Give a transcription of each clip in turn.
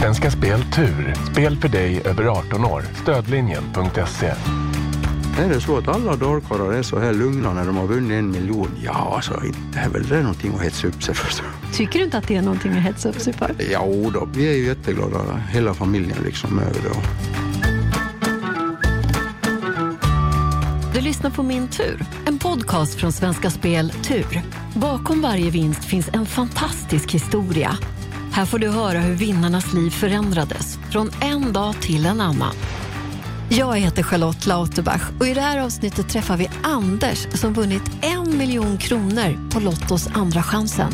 Svenska Spel Tur. Spel för dig över 18 år. Stödlinjen.se. Är det så att alla dalkarlar är så här lugna när de har vunnit en miljon? Ja, alltså inte är väl det någonting att hetsa upp sig för. Tycker du inte att det är någonting att hetsa upp sig för? Ja, då, vi är ju jätteglada hela familjen liksom över det. Du lyssnar på Min tur, en podcast från Svenska Spel Tur. Bakom varje vinst finns en fantastisk historia. Här får du höra hur vinnarnas liv förändrades från en dag till en annan. Jag heter Charlotte Lauterbach och i det här avsnittet träffar vi Anders som vunnit en miljon kronor på Lottos andra chansen.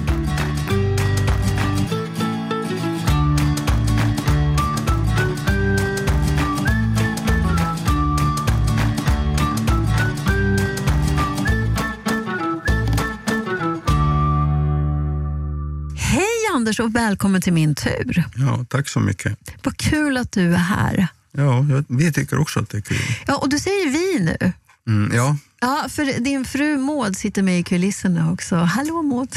Anders och välkommen till min tur. Ja, tack så mycket. Vad kul att du är här. Ja, jag- vi tycker också att det är kul. Ja, och du säger vi nu. Mm, ja, Ja, för din fru Maud sitter med i kulisserna också. Hallå Maud!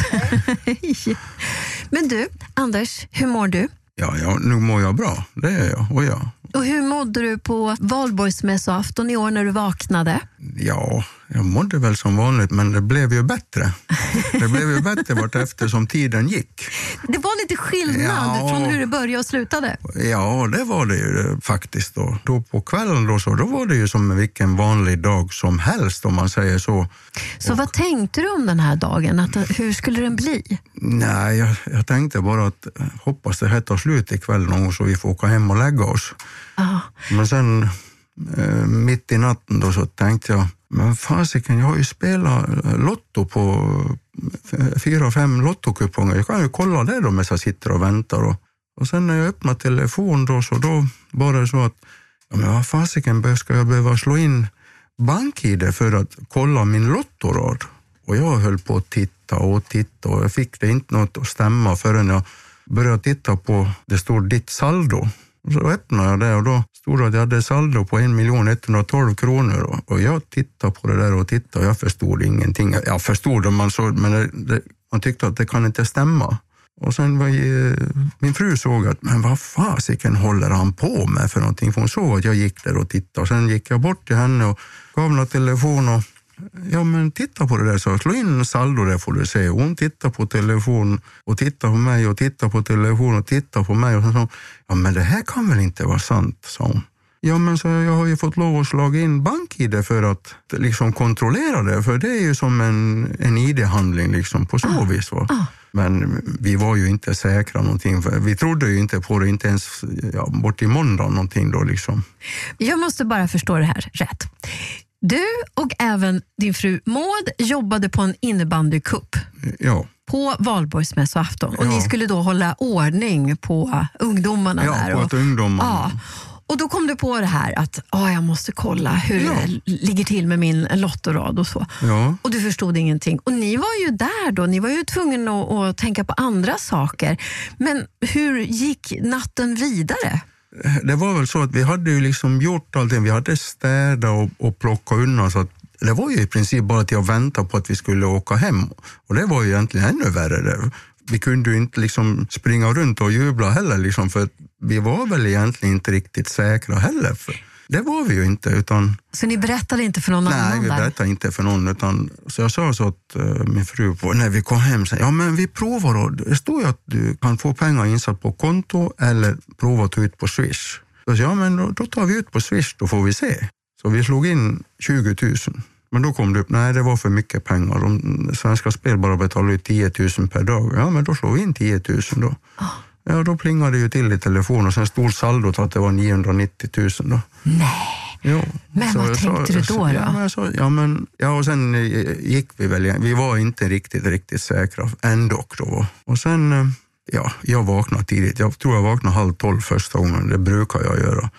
Hej! Men du, Anders, hur mår du? ja, ja, nu mår jag bra. Det är jag. Och ja, Och hur mådde du på valborgsmässoafton i år när du vaknade? ja, jag mådde väl som vanligt, men det blev ju bättre. Det blev ju bättre vartefter som tiden gick. Det var lite skillnad Ja. från hur det började och slutade. Ja, det var det ju eh, faktiskt. Då, då på kvällen då, så, då var det ju som vilken vanlig dag som helst om man säger så. Så vad tänkte du om den här dagen? Att, hur skulle den bli? Nej, jag, jag tänkte bara att eh, hoppas det här tar slut ikväll någon gång så vi får åka hem och lägga oss. Ja, Men sen eh, mitt i natten då så tänkte jag, men fasiken, jag har ju spelat eh, Lotto på eh, fyra, fem Lottokuponger. Jag kan ju kolla det då medan jag sitter och väntar. Och, och sen när jag öppnar telefon då så då var det så att, ja, men vad fasiken ska jag behöva slå in BankID för att kolla min Lottorad? Och jag höll på att titta och titta och jag fick det inte något att stämma förrän jag började titta på, det stod ditt saldo. Så öppnade jag det och då stod det att jag hade saldo på 1 112 kronor. Och- jag tittade på det där och tittade och jag förstod ingenting. Jag förstod det, man, såg, men det, det, man tyckte att det kan inte stämma. Och sen var jag, min fru såg att, men vad fasiken håller han på med för någonting? För hon såg att jag gick där och tittade. Och sen gick jag bort till henne och gav henne telefon och Ja men titta på det där, så slå in saldo där får du se. Hon tittar på telefon och tittar på mig och tittar på telefon och tittar på mig och sen sa ja men det här kan väl inte vara sant, sa hon. Ja men så jag har ju fått lov att slå in BankID för att liksom kontrollera det, för det är ju som en, en ID-handling liksom på så vis. Va? Men vi var ju inte säkra någonting, för vi trodde ju inte på det, inte ens ja, bort i måndag någonting då liksom. Jag måste bara förstå det här rätt. Du och även din fru Maud jobbade på en innebandycup Ja. på valborgsmässoafton och Ja. ni skulle då hålla ordning på ungdomarna Ja, där. på och, ungdomarna- Ja. Och då kom du på det här att ah, jag måste kolla hur Ja. det ligger till med min lottorad och så. Ja. Och du förstod ingenting. Och ni var ju där då, ni var ju tvungna att, att tänka på andra saker. Men hur gick natten vidare? Det var väl så att vi hade ju liksom gjort allting. Vi hade städat och, och plockat undan. Så att det var ju i princip bara till att vänta på att vi skulle åka hem. Och det var ju egentligen ännu värre. Där. Vi kunde ju inte liksom springa runt och jubla heller, liksom, för vi var väl egentligen inte riktigt säkra heller. För det var vi ju inte. utan Så ni berättade inte för någon Nej, annan vi där? berättade inte för någon. Utan, så jag sa så att eh, min fru, på, när vi kom hem, sa, ja men vi provar då. Det står ju att du kan få pengar insatt på konto eller prova att ta ut på Swish. Så jag, ja men då, då tar vi ut på Swish, då får vi se. Så vi slog in 20 000. Men då kom det upp, nej det var för mycket pengar. De, Svenska Spel bara betalar ut 10 000 per dag. Ja men då slår vi in 10 000 då. Ja, då plingade det ju till i telefon och sen stod saldot att det var 990 000 då. Nej. Jo. Men Så vad jag tänkte du då, Ja, då? men jag sa, ja, men, ja, och sen eh, gick vi väl igen. Vi var inte riktigt, riktigt säkra ändå. Då. Och sen, eh, ja, jag vaknade tidigt. Jag tror jag vaknade halv tolv första gången. Det brukar jag göra.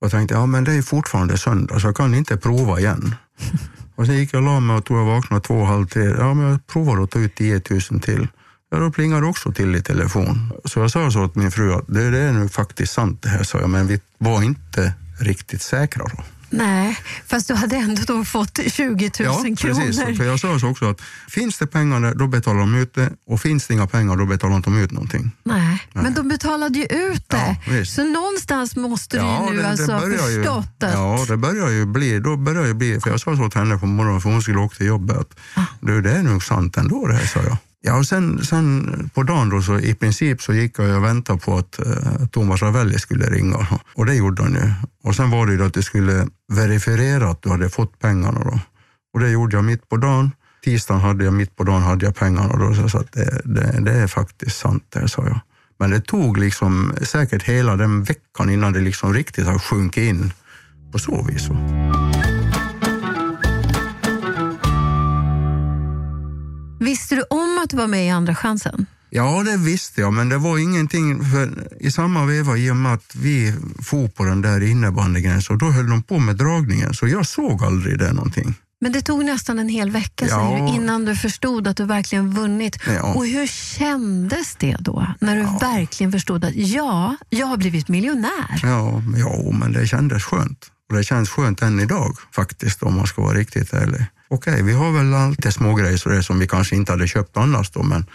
Och tänkte, ja men det är fortfarande söndag så jag kan inte prova igen. och sen gick jag och la mig och tror jag vaknade två, halv tre. Ja men jag provar att ta ut 10 000 till. Ja, då plingade det också till i telefon. Så jag sa så till min fru att det, det är nu faktiskt sant det här, sa jag, men vi var inte riktigt säkra då. Nej, fast du hade ändå då fått 20 000 Ja, kronor. precis. För jag sa så också att finns det pengar då betalar de ut det och finns det inga pengar, då betalar de inte ut någonting. Nej, men de betalade ju ut det. Ja, så någonstans måste du ju nu alltså ha börjar ju, förstått att... Ja, det börjar ju bli, då börjar det bli, för jag sa så till henne på morgonen, för hon skulle åka till jobbet, Ah. du, det är nog sant ändå det här, sa jag. Ja, och sen, sen på dagen då, så i princip så gick jag och väntade på att eh, Thomas Ravelli skulle ringa och det gjorde han ju. Och sen var det ju att du skulle verifiera att du hade fått pengarna då. Och det gjorde jag mitt på dagen. Tisdagen hade jag, mitt på dagen hade jag pengarna då, så jag att det, det, det är faktiskt sant det, sa jag. Men det tog liksom säkert hela den veckan innan det liksom riktigt har sjunkit in på så vis. Så. Visste du om att du var med i Andra chansen? Ja, det visste jag, men det var ingenting, för i samma veva i och med att vi for på den där innebandygränsen, och då höll de på med dragningen, så jag såg aldrig det någonting. Men det tog nästan en hel vecka Ja. du, innan du förstod att du verkligen vunnit. Ja. Och hur kändes det då? När du verkligen förstod att ja, jag har blivit miljonär. Ja, ja, men det kändes skönt. Och det känns skönt än idag faktiskt, om man ska vara riktigt ärlig. Okej, vi har väl alltid små grejer som vi kanske inte hade köpt annars då, men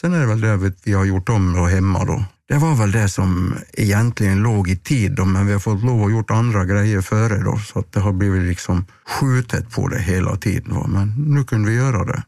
sen är det väl det vi- vi har gjort om då hemma då. Det var väl det som egentligen låg i tid då, men vi har fått lov att gjort andra grejer före då, så att det har blivit liksom skjutet på det hela tiden. va. Men nu kunde vi göra det.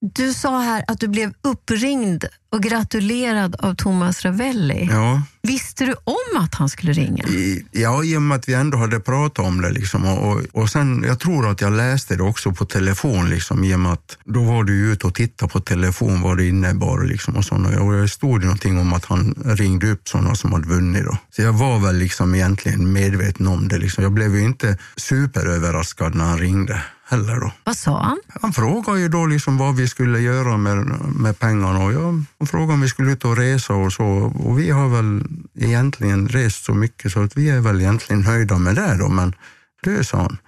Du sa här att du blev uppringd och gratulerad av Thomas Ravelli. Ja, Visste du om att han skulle ringa? I, ja, i och med att vi ändå hade pratat om det. Liksom, och, och, och sen, jag tror att jag läste det också på telefon, liksom, i och med att då var du ute och tittade på telefon vad det innebar. Liksom, och, såna, och det stod någonting om att han ringde upp sådana som hade vunnit. Då. Så jag var väl liksom egentligen medveten om det. Liksom. Jag blev ju inte superöverraskad när han ringde heller. Då. Vad sa han? Han frågade ju då liksom vad vi skulle göra med, med pengarna och jag, han frågade om vi skulle ut och resa och så. Och vi har väl egentligen rest så mycket så att vi är väl egentligen nöjda med det då. Men du, sa han,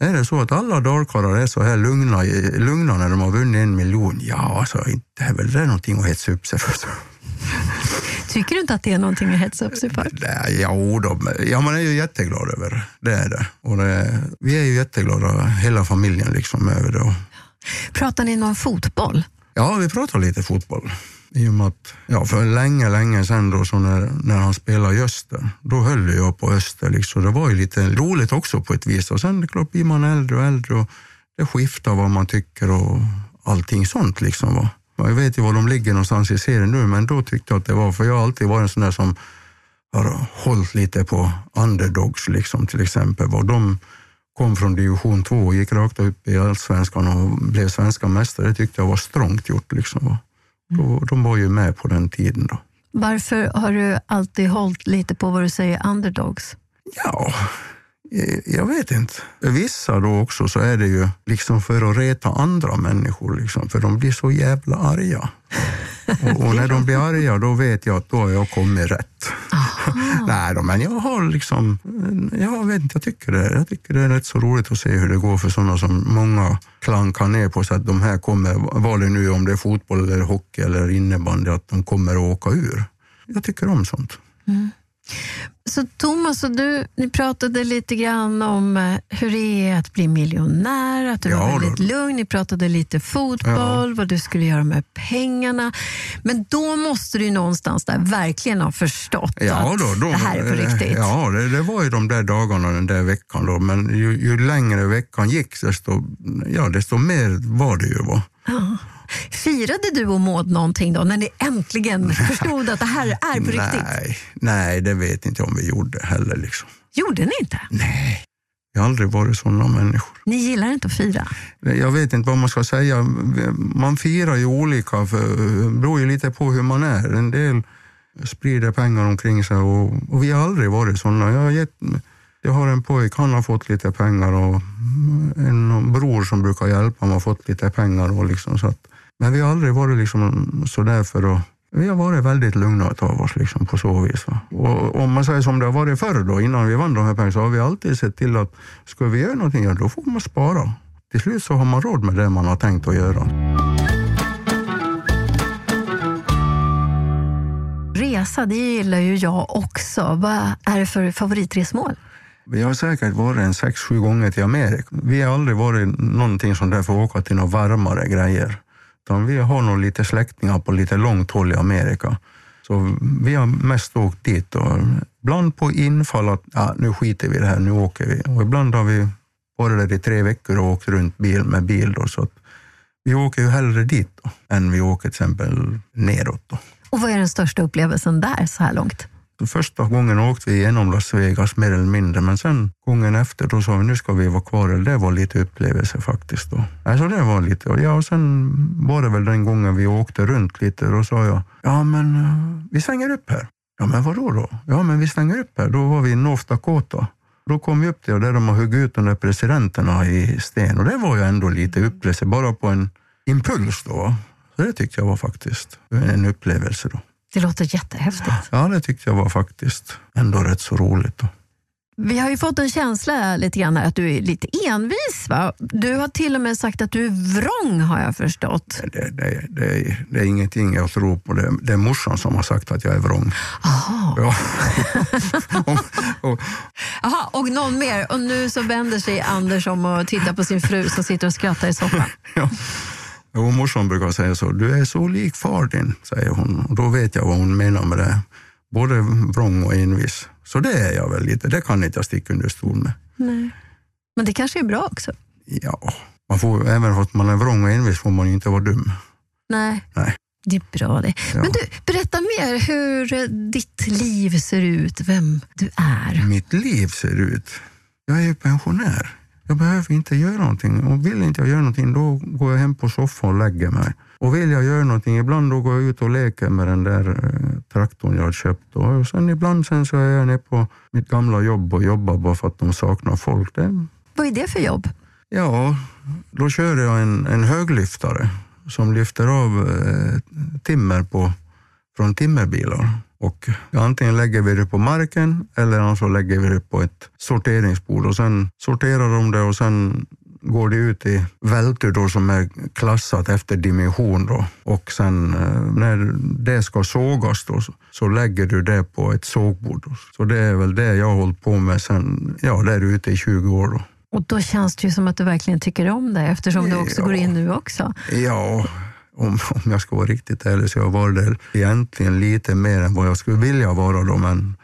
är det så att alla dalkarlar är så här lugna, lugna när de har vunnit en miljon? Ja, så inte är väl det någonting att hetsa upp sig för. Tycker du inte att det är någonting att hetsa upp sig för? Nej, ja, då, ja, man är ju jätteglad över det. Det är det. Och det, vi är ju jätteglada, hela familjen, liksom, över det. Pratar ni någon fotboll? Ja, vi pratar lite fotboll. I och med att, ja, för länge, länge sedan då, så när, när han spelade i Öster, då höll jag på Öster. Liksom. Det var ju lite roligt också på ett vis. Och sen det klart, blir man äldre och äldre och det skiftar vad man tycker och allting sånt. Liksom, va. Jag vet ju var de ligger någonstans i serien nu, men då tyckte jag att det var, för jag har alltid varit en sån där som har hållit lite på underdogs liksom, till exempel. Var de kom från division 2 och gick rakt upp i allsvenskan och blev svenska mästare. Det tyckte jag var strångt gjort. Liksom. Då, de var ju med på den tiden. då. Varför har du alltid hållit lite på vad du säger underdogs? Ja, eh, jag vet inte. Vissa då också så är det ju liksom för att reta andra människor, liksom, för de blir så jävla arga. Och, och när de blir arga då vet jag att då har jag kommit rätt. Nej då, men jag har liksom, jag vet inte, jag tycker det. Jag tycker det är rätt så roligt att se hur det går för sådana som många klankar ner på så att de här kommer, vad det nu om det är fotboll eller hockey eller innebandy, att de kommer att åka ur. Jag tycker om sånt. Så Thomas och du, ni pratade lite grann om eh, hur det är att bli miljonär, att du Ja, var då. väldigt lugn. Ni pratade lite fotboll, vad du skulle göra med pengarna. Men då måste du ju någonstans där verkligen ha förstått Ja, att då, då, det här är på eh, riktigt. Ja, det, det var ju de där dagarna, den där veckan. Då. Men ju, ju längre veckan gick, desto, ja, desto mer var det ju. Va? Firade du och Maud någonting då, när ni äntligen förstod att det här är på riktigt? Nej, nej, det vet inte om vi gjorde heller. Liksom. Gjorde ni inte? Nej, vi har aldrig varit sådana människor. Ni gillar inte att fira? Jag vet inte vad man ska säga. Man firar ju olika, för det beror ju lite på hur man är. En del sprider pengar omkring sig och, och vi har aldrig varit sådana. Jag har, gett, jag har en pojk, han har fått lite pengar och en bror som brukar hjälpa honom har fått lite pengar. Och liksom, så att, men vi har aldrig varit liksom sådär för att vi har varit väldigt lugna av oss liksom, på så vis. va. Och om man säger som det har varit förr då, innan vi vann de här pengarna, så har vi alltid sett till att ska vi göra någonting, ja, då får man spara. Till slut så har man råd med det man har tänkt att göra. Resa, det gillar ju jag också. Vad är det för favoritresmål? Vi har säkert varit en sex, sju gånger till Amerika. Vi har aldrig varit någonting som där för att åka till några varmare grejer. Utan vi har nog lite släktingar på lite långt håll i Amerika. Så vi har mest åkt dit och ibland på infall att ja, nu skiter vi i det här, nu åker vi. Och ibland har vi varit där i tre veckor och åkt runt bil med bil. Då, så att vi åker ju hellre dit då, än vi åker till exempel neråt. Då. Och vad är den största upplevelsen där så här långt? Första gången åkte vi genom Las Vegas mer eller mindre, men sen gången efter då sa vi nu ska vi vara kvar. Det var lite upplevelse faktiskt. Då. Alltså det var lite, ja, och sen var det väl den gången vi åkte runt lite. Då sa jag, ja men eh, vi svänger upp här. Ja men vadå då? Ja men vi svänger upp här. Då var vi i North Dakota. Då kom vi upp till där de har huggit ut de där presidenterna i sten och det var ju ändå lite upplevelse, bara på en impuls då. Så det tyckte jag var faktiskt en upplevelse då. Det låter jättehäftigt. Ja, det tyckte jag var faktiskt ändå rätt så roligt. Då. Vi har ju fått en känsla lite grann här att du är lite envis. Va? Du har till och med sagt att du är vrång har jag förstått. Det, det, det, det är ingenting jag tror på. Det, det är morsan som har sagt att jag är vrång. Aha. Ja. och, och, Aha, och någon mer. Och nu så vänder sig Anders om och tittar på sin fru som sitter och skrattar i soffan. ja. Och morsan brukar säga så, du är så lik far din, säger hon. Och då vet jag vad hon menar med det. Både vrång och envis. Så det är jag väl lite, det kan inte jag sticka under stol med. Nej. Men det kanske är bra också? Ja, man får, även fast man är vrång och envis får man ju inte vara dum. Nej. Nej. Det är bra det. Ja. Men du, berätta mer hur eh, ditt liv ser ut, vem du är. Mitt liv ser ut. Jag är ju pensionär. Jag behöver inte göra någonting. Och vill inte jag göra någonting, då går jag hem på soffan och lägger mig. Och vill jag göra någonting, ibland då går jag ut och leker med den där eh, traktorn jag har köpt. Och sen ibland sen så är jag nere på mitt gamla jobb och jobbar bara för att de saknar folk. Det, Vad är det för jobb? ja, då kör jag en, en höglyftare som lyfter av eh, timmer på, från timmerbilar. Och antingen lägger vi det på marken eller så lägger vi det på ett sorteringsbord och sen sorterar de det och sen går det ut i vältor då som är klassat efter dimension. Då. Och sen eh, när det ska sågas då, så- så lägger du det på ett sågbord. Då. Så det är väl det jag har hållit på med sen, ja, där ute i 20 år. Då. Och då känns det ju som att du verkligen tycker om det eftersom du också Ja. går in nu också. Ja, om, om jag ska vara riktigt ärlig så jag varit där egentligen lite mer än vad jag skulle vilja vara då, men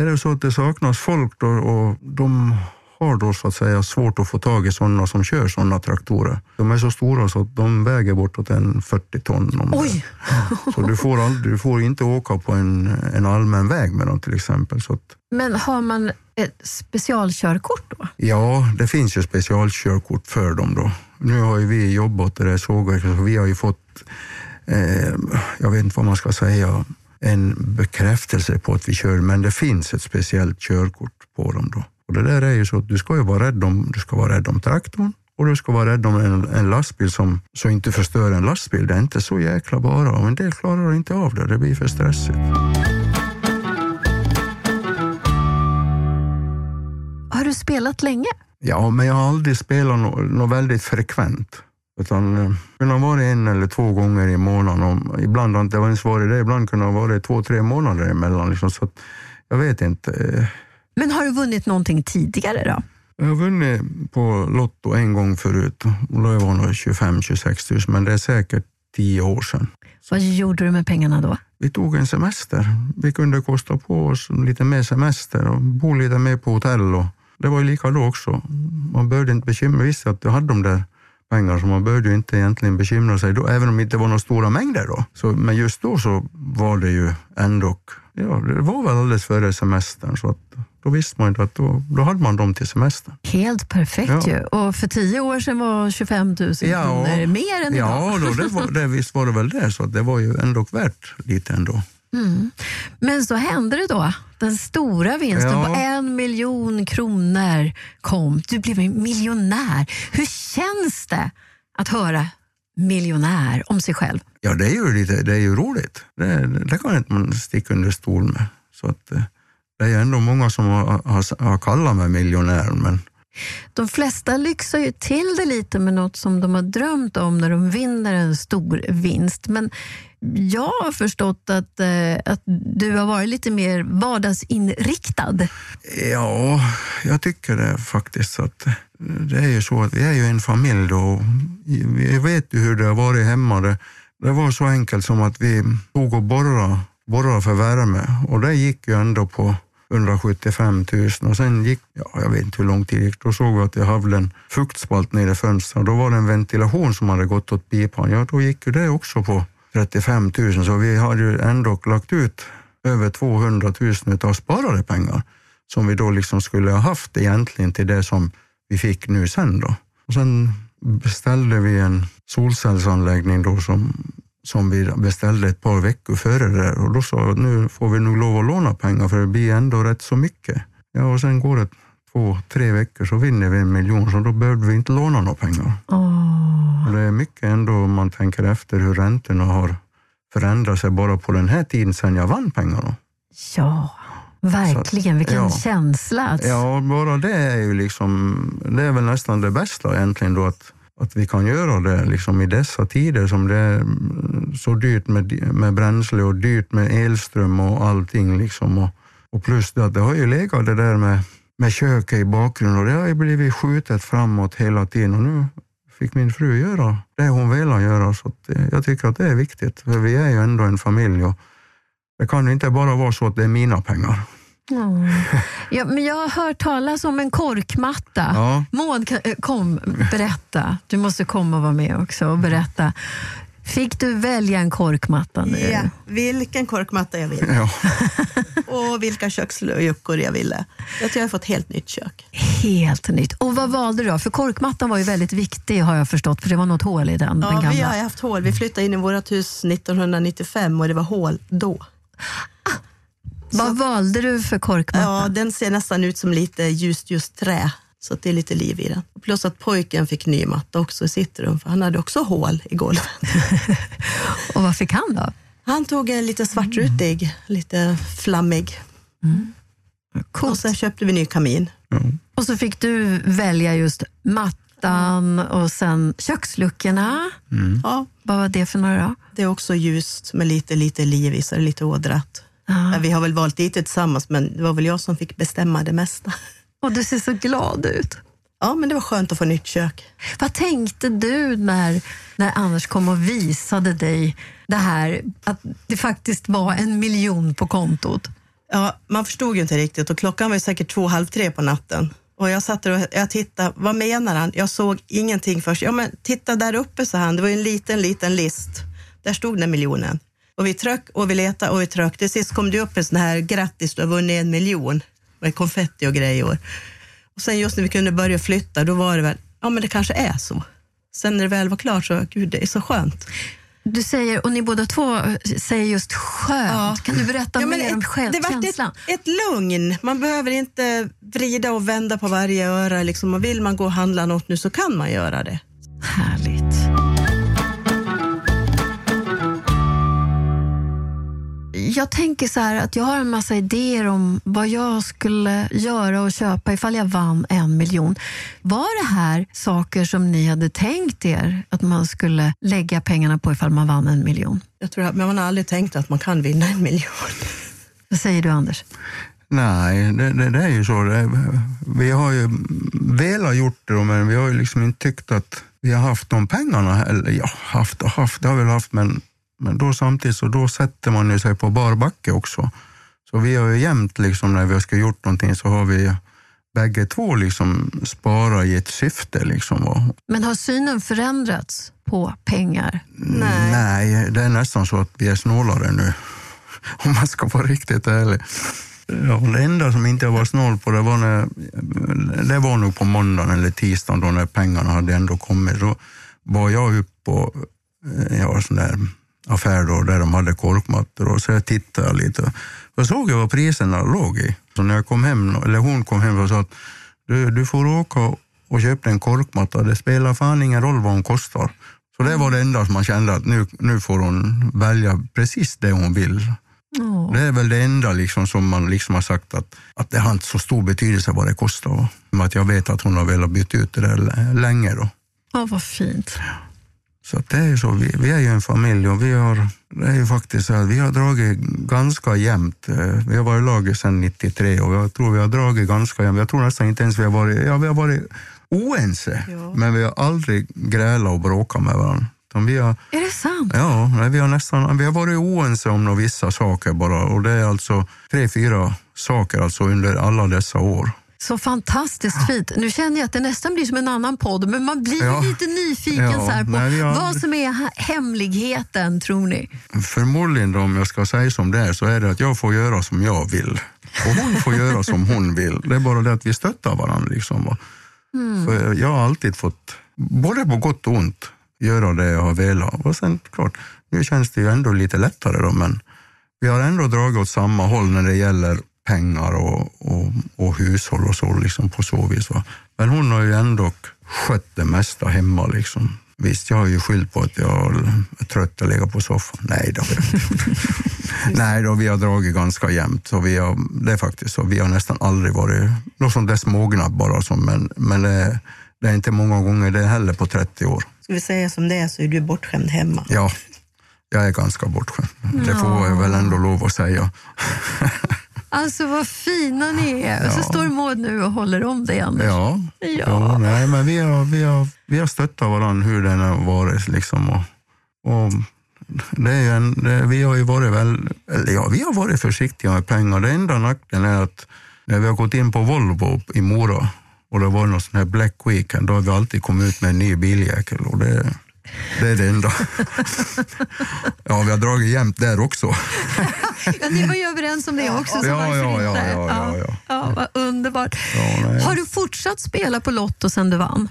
är det så att det saknas folk då, och de har då så att säga svårt att få tag i sådana som kör sådana traktorer. De är så stora så att de väger bortåt en 40 ton. Om det. Oj! Så du får, du får inte åka på en, en allmän väg med dem till exempel. Så att, Men har man ett specialkörkort då? Ja, det finns ju specialkörkort för dem då. Nu har ju vi jobbat åt det sågverket så vi har ju fått, eh, jag vet inte vad man ska säga, en bekräftelse på att vi kör, men det finns ett speciellt körkort på dem då. Och det där är ju så att du ska ju vara rädd om, du ska vara rädd om traktorn och du ska vara rädd om en, en lastbil som så inte förstör en lastbil. Det är inte så jäkla bara. Och en del klarar inte av det, det blir för stressigt. Har du spelat länge? Ja, men jag har aldrig spelat något nå väldigt frekvent. Utan eh, kunnat vara en eller två gånger i månaden. Och ibland har det inte ens varit det. Ibland kunde det ha varit två, tre månader emellan. Liksom. Så jag vet inte. Men har du vunnit någonting tidigare då? Jag har vunnit på Lotto en gång förut. Och då var det 25-26 000, men det är säkert tio år sedan. Vad gjorde du med pengarna då? Vi tog en semester. Vi kunde kosta på oss lite mer semester och bo lite mer på hotell. Och det var ju lika då också. Man behövde inte bekymra sig. Att du hade de där pengar så man behövde ju inte egentligen bekymra sig då, även om det inte var några stora mängder då. Så, men just då så var det ju ändå, ja det var väl alldeles före semestern så att då visste man inte att då, då hade man dem till semestern. Helt perfekt Ja. ju. Och för tio år sedan var 25 000 Ja. kronor mer än idag. Ja, det var, det, visst var det väl det, så att det var ju ändå värt lite ändå. Mm. Men så hände det då. Den stora vinsten Ja. på en miljon kronor kom. Du blev en miljonär. Hur känns det att höra miljonär om sig själv? Ja, det är ju, lite, det är ju roligt. Det, det kan inte man sticka under stol med. Så att, eh, det är ändå många som har, har, har kallat mig miljonär, men de flesta lyxar ju till det lite med något som de har drömt om när de vinner en stor vinst. Men jag har förstått att, eh, att du har varit lite mer vardagsinriktad. Ja, jag tycker det faktiskt. att Det är ju så att vi är ju en familj då. och Vi vet ju hur det har varit hemma. Det, det var så enkelt som att vi tog och borrade, borrade för värme och det gick ju ändå på 175 000 och sen gick, ja, jag vet inte hur lång tid det gick, då såg vi att jag hade en fuktspalt nere i fönstret och då var det en ventilation som hade gått åt pipan. Ja, då gick ju det också på 35 000 så vi hade ju ändå lagt ut över 200 000 av sparade pengar som vi då liksom skulle ha haft egentligen till det som vi fick nu sen då. Och sen beställde vi en solcellsanläggning då som, som vi beställde ett par veckor före det där och då sa att nu får vi nog lov att låna pengar för det blir ändå rätt så mycket. Ja, och sen går det två, tre veckor så vinner vi en miljon så då behövde vi inte låna några pengar. Och det är mycket ändå om man tänker efter hur räntorna har förändrat sig bara på den här tiden sedan jag vann pengarna. ja, verkligen. Vilken ja. känsla. Ja, bara det är ju liksom, det är väl nästan det bästa egentligen då att, att vi kan göra det liksom i dessa tider som det är så dyrt med, med bränsle och dyrt med elström och allting liksom. Och, och plus det att det har ju legat det där med, med köket i bakgrunden och det har ju blivit skjutet framåt hela tiden och nu fick min fru göra det hon ville göra så att eh, jag tycker att det är viktigt för vi är ju ändå en familj och det kan ju inte bara vara så att det är mina pengar. Ja. Ja, men jag har hört talas om en korkmatta. Ja. Maud, eh, kom, berätta. Du måste komma och vara med också och berätta. Fick du välja en korkmatta nu? Ja, vilken korkmatta jag ville Ja. och vilka köksluckor jag ville. Jag tror jag har fått helt nytt kök. Helt nytt. Och vad valde du då? För korkmattan var ju väldigt viktig har jag förstått, för det var något hål i den, den Ja, vi gamla. har haft hål. Vi flyttade in i vårt hus 1995 och det var hål då. Vad valde du för korkmatta? Ja, den ser nästan ut som lite ljust just trä, så att det är lite liv i den. Plus att pojken fick ny matta också i sitt rum, för han hade också hål i golvet. Och vad fick han då? Han tog en lite svartrutig, lite flammig. Och Coolt. sen köpte vi ny kamin. Och så fick du välja just mattan och sen köksluckorna. Ja, Vad var det för några det är också ljust med lite, lite liv i, så det är lite ådrat. Ja. Vi har väl valt dit tillsammans, men det var väl jag som fick bestämma det mesta. Och du ser så glad ut. Ja, men det var skönt att få nytt kök. Vad tänkte du när, när Anders kom och visade dig det här, att det faktiskt var en miljon på kontot? Ja, man förstod ju inte riktigt och klockan var säkert två, halv tre på natten. Och jag satt och jag tittade, vad menar han? Jag såg ingenting först. Ja, men titta där uppe, sa han. Det var en liten, liten list. Där stod den miljonen. Och vi tröck och vi letade och vi tröck. Till sist kom det upp en sån här, grattis, du har vunnit en miljon. Med konfetti och grejer. Och sen just när vi kunde börja flytta, då var det väl, ja men det kanske är så. Sen när det väl var klart så, gud det är så skönt. Du säger, och ni båda två säger just skönt. Ja. Kan du berätta Ja, mer om ett- själv, det vart känslan? ett, ett lugn. Man behöver inte vrida och vända på varje öra. Liksom. Vill man gå och handla något nu så kan man göra det. Härligt. Jag tänker så här att jag har en massa idéer om vad jag skulle göra och köpa ifall jag vann en miljon. Var det här saker som ni hade tänkt er att man skulle lägga pengarna på ifall man vann en miljon? Jag tror att, man har aldrig tänkt att man kan vinna en miljon. Vad säger du Anders? Nej, det, det, det är ju så. Det, vi har ju velat gjort det, men vi har ju liksom inte tyckt att vi har haft de pengarna. Eller ja, haft och haft, det har vi väl haft, men, men då samtidigt så då sätter man ju sig på bar backe också. Så vi har ju jämt, liksom, när vi ska gjort någonting, så har vi bägge två liksom sparat i ett syfte. Liksom, och, Men har synen förändrats på pengar? Nej. Nej, det är nästan så att vi är snålare nu. Om man ska vara riktigt ärlig. Ja, det enda som inte var snål på det var när, det var nog på måndagen eller tisdagen då när pengarna hade ändå kommit. Då var jag uppe på eh, ja, sån där affär då, där de hade korkmattor och så jag tittade lite. Då såg jag vad priserna låg i. Så när jag kom hem, eller hon kom hem och sa att du, du får åka och köpa en korkmatta, det spelar fan ingen roll vad hon kostar. Så det var det enda som man kände att nu, nu får hon välja precis det hon vill. Åh. Det är väl det enda liksom som man liksom har sagt att, att det har inte så stor betydelse vad det kostar. Men att jag vet att hon har velat byta ut det där länge. Då. Ja, vad fint. Så det är ju så, vi, vi är ju en familj och vi har, det är ju faktiskt så att vi har dragit ganska jämnt. Eh, Vi har varit i laget sedan 93 och jag tror vi har dragit ganska jämnt. Jag tror nästan inte ens vi har varit, ja vi har varit oense, Ja. men vi har aldrig grälat och bråkat med varandra. Vi har, Är det sant? ja, nej, vi har nästan, vi har varit oense om några vissa saker bara och det är alltså tre, fyra saker alltså under alla dessa år. Så fantastiskt fint. Nu känner jag att det nästan blir som en annan podd, men man blir Ja. lite nyfiken Ja, så här på nej, har- vad som är he- hemligheten, tror ni? Förmodligen om jag ska säga som det är, så är det att jag får göra som jag vill. Och hon får göra som hon vill. Det är bara det att vi stöttar varandra. Liksom. va. För jag har alltid fått, både på gott och ont, göra det jag har velat. Och sen klart, nu känns det ju ändå lite lättare då, men vi har ändå dragit åt samma håll när det gäller pengar och, och, och hushåll och så, liksom på så vis. Va? Men hon har ju ändå skött det mesta hemma. Liksom. Visst, jag har ju skyllt på att jag är trött och ligger på soffan. Nej, gjort. Nej, då, vi har dragit ganska jämnt. Så vi har, det är faktiskt så. Vi har nästan aldrig varit något sånt där smågnabb bara. Som, men men det, det är inte många gånger det heller på 30 år. Ska vi säga som det är så är du bortskämd hemma. Ja, jag är ganska bortskämd. Det får jag väl ändå lov att säga. Alltså vad fina ni är. Och så Ja. står Maud nu och håller om dig, Anders. Ja, Ja. ja nej, men vi har, vi, har, vi har stöttat varandra hur den har varit. Liksom, och, och det är en, det, vi har ju varit väl, eller ja, vi har varit försiktiga med pengar. Det enda nackdelen är att när vi har gått in på Volvo i Mora och det var någon sån här Black Weekend, då har vi alltid kommit ut med en ny biljäkel. Och det, det är det enda. ja, vi har dragit jämnt där också. Ja, ni var ju överens om det också, så Ja, varför ja, ja, inte? ja, ja, ja. ja, vad underbart. Ja. Har du fortsatt spela på Lotto sen du vann?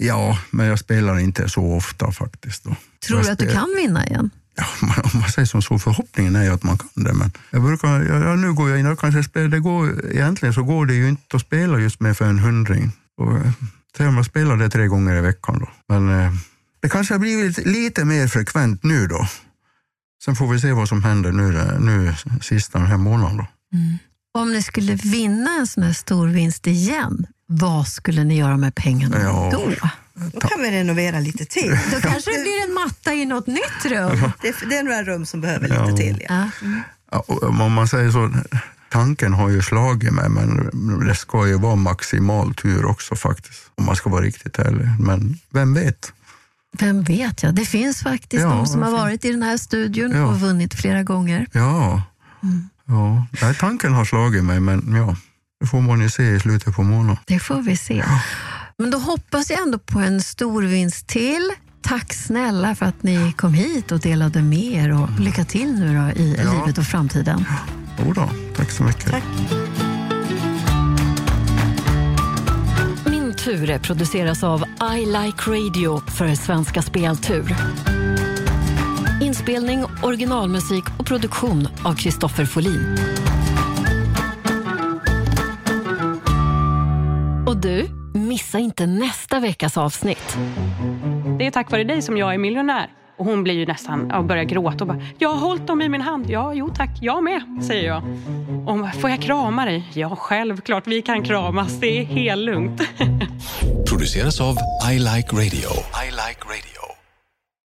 Ja, men jag spelar inte så ofta faktiskt. Då. Tror jag du att du kan vinna igen? Ja, om man säger som så, förhoppningen är ju att man kan det. Men jag brukar, ja, ja, nu går jag in och kanske spelar, det går, egentligen så går det ju inte att spela just med för en hundring. Och, eh, om jag spelar det tre gånger i veckan då. Men eh, det kanske har blivit lite, lite mer frekvent nu då. Sen får vi se vad som händer nu, nu sista den här månaden då. Om ni skulle vinna en sån här stor vinst igen, vad skulle ni göra med pengarna Ja. då? Då kan vi renovera lite till. Då kanske det blir en matta i något nytt rum. Det, det är några rum som behöver Ja. lite till. Ja. Ja. Ja, om man säger så, tanken har ju slagit mig, men det ska ju vara maximal tur också faktiskt. Om man ska vara riktigt ärlig. Men vem vet? Vem vet jag? Det finns faktiskt Ja, de som har varit i den här studion Ja. och vunnit flera gånger. Ja, ja. Nej, tanken har slagit mig, men ja, det får man ju se i slutet på månaden. Det får vi se. Men då hoppas jag ändå på en stor vinst till. Tack snälla för att ni kom hit och delade med er och lycka till nu då i Ja. livet och framtiden. Jo då, tack så mycket. Tack. Ture produceras av I Like Radio för Svenska Speltur. Inspelning, originalmusik och produktion av Kristoffer Folin. Och du, missa inte nästa veckas avsnitt. Det är tack vare dig som jag är miljonär. Och hon blir ju nästan, och börjar gråta och bara, jag har hållit dem i min hand. Ja, jo tack, jag med, säger jag. Och hon bara, får jag krama dig? Ja, självklart, vi kan kramas, det är helt lugnt. produceras av I Like Radio. I like radio.